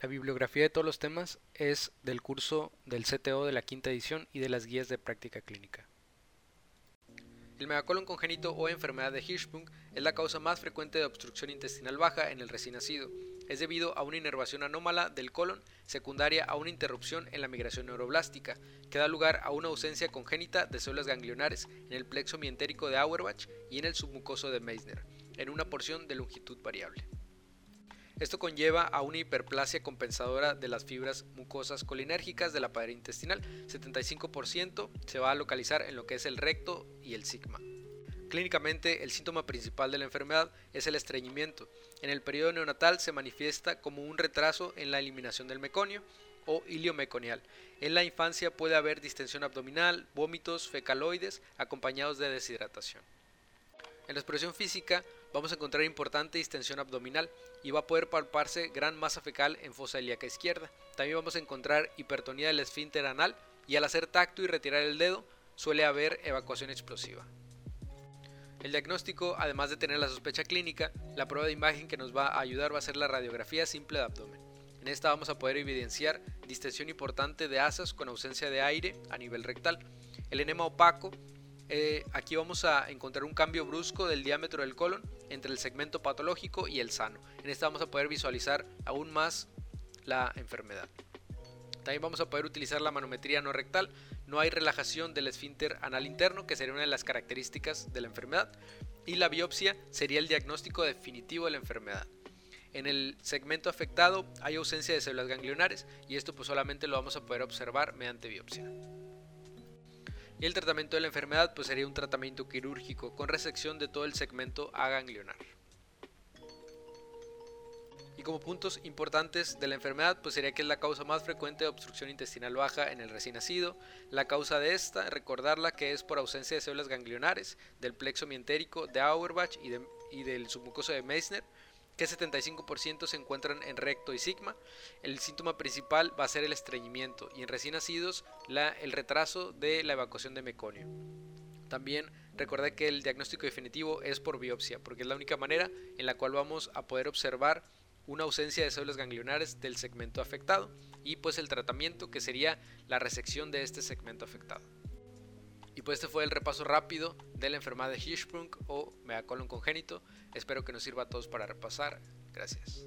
La bibliografía de todos los temas es del curso del CTO de la quinta edición y de las guías de práctica clínica. El megacolon congénito o enfermedad de Hirschsprung es la causa más frecuente de obstrucción intestinal baja en el recién nacido. Es debido a una inervación anómala del colon secundaria a una interrupción en la migración neuroblástica, que da lugar a una ausencia congénita de células ganglionares en el plexo mientérico de Auerbach y en el submucoso de Meissner, en una porción de longitud variable. Esto conlleva a una hiperplasia compensadora de las fibras mucosas colinérgicas de la pared intestinal. 75% se va a localizar en lo que es el recto y el sigma. Clínicamente, el síntoma principal de la enfermedad es el estreñimiento. En el periodo neonatal se manifiesta como un retraso en la eliminación del meconio o ilio meconial. En la infancia puede haber distensión abdominal, vómitos fecaloides acompañados de deshidratación. En la expresión física vamos a encontrar importante distensión abdominal y va a poder palparse gran masa fecal en fosa ilíaca izquierda. También vamos a encontrar hipertonía del esfínter anal y al hacer tacto y retirar el dedo suele haber evacuación explosiva. El diagnóstico, además de tener la sospecha clínica, la prueba de imagen que nos va a ayudar va a ser la radiografía simple de abdomen. En esta vamos a poder evidenciar distensión importante de asas con ausencia de aire a nivel rectal. El enema opaco eh, aquí vamos a encontrar un cambio brusco del diámetro del colon entre el segmento patológico y el sano. En esta vamos a poder visualizar aún más la enfermedad. También vamos a poder utilizar la manometría no rectal. No hay relajación del esfínter anal interno, que sería una de las características de la enfermedad. Y la biopsia sería el diagnóstico definitivo de la enfermedad. En el segmento afectado hay ausencia de células ganglionares y esto pues solamente lo vamos a poder observar mediante biopsia. Y el tratamiento de la enfermedad pues sería un tratamiento quirúrgico con resección de todo el segmento aganglionar. Y como puntos importantes de la enfermedad, pues sería que es la causa más frecuente de obstrucción intestinal baja en el recién nacido. La causa de esta, recordarla que es por ausencia de células ganglionares, del plexo mientérico de Auerbach y, y del submucoso de Meissner, que 75% se encuentran en recto y sigma. El síntoma principal va a ser el estreñimiento y en recién nacidos el retraso de la evacuación de meconio. También recordad que el diagnóstico definitivo es por biopsia, porque es la única manera en la cual vamos a poder observar una ausencia de células ganglionares del segmento afectado y pues el tratamiento que sería la resección de este segmento afectado. Y pues este fue el repaso rápido de la enfermedad de Hirschsprung o megacolon congénito. Espero que nos sirva a todos para repasar. Gracias.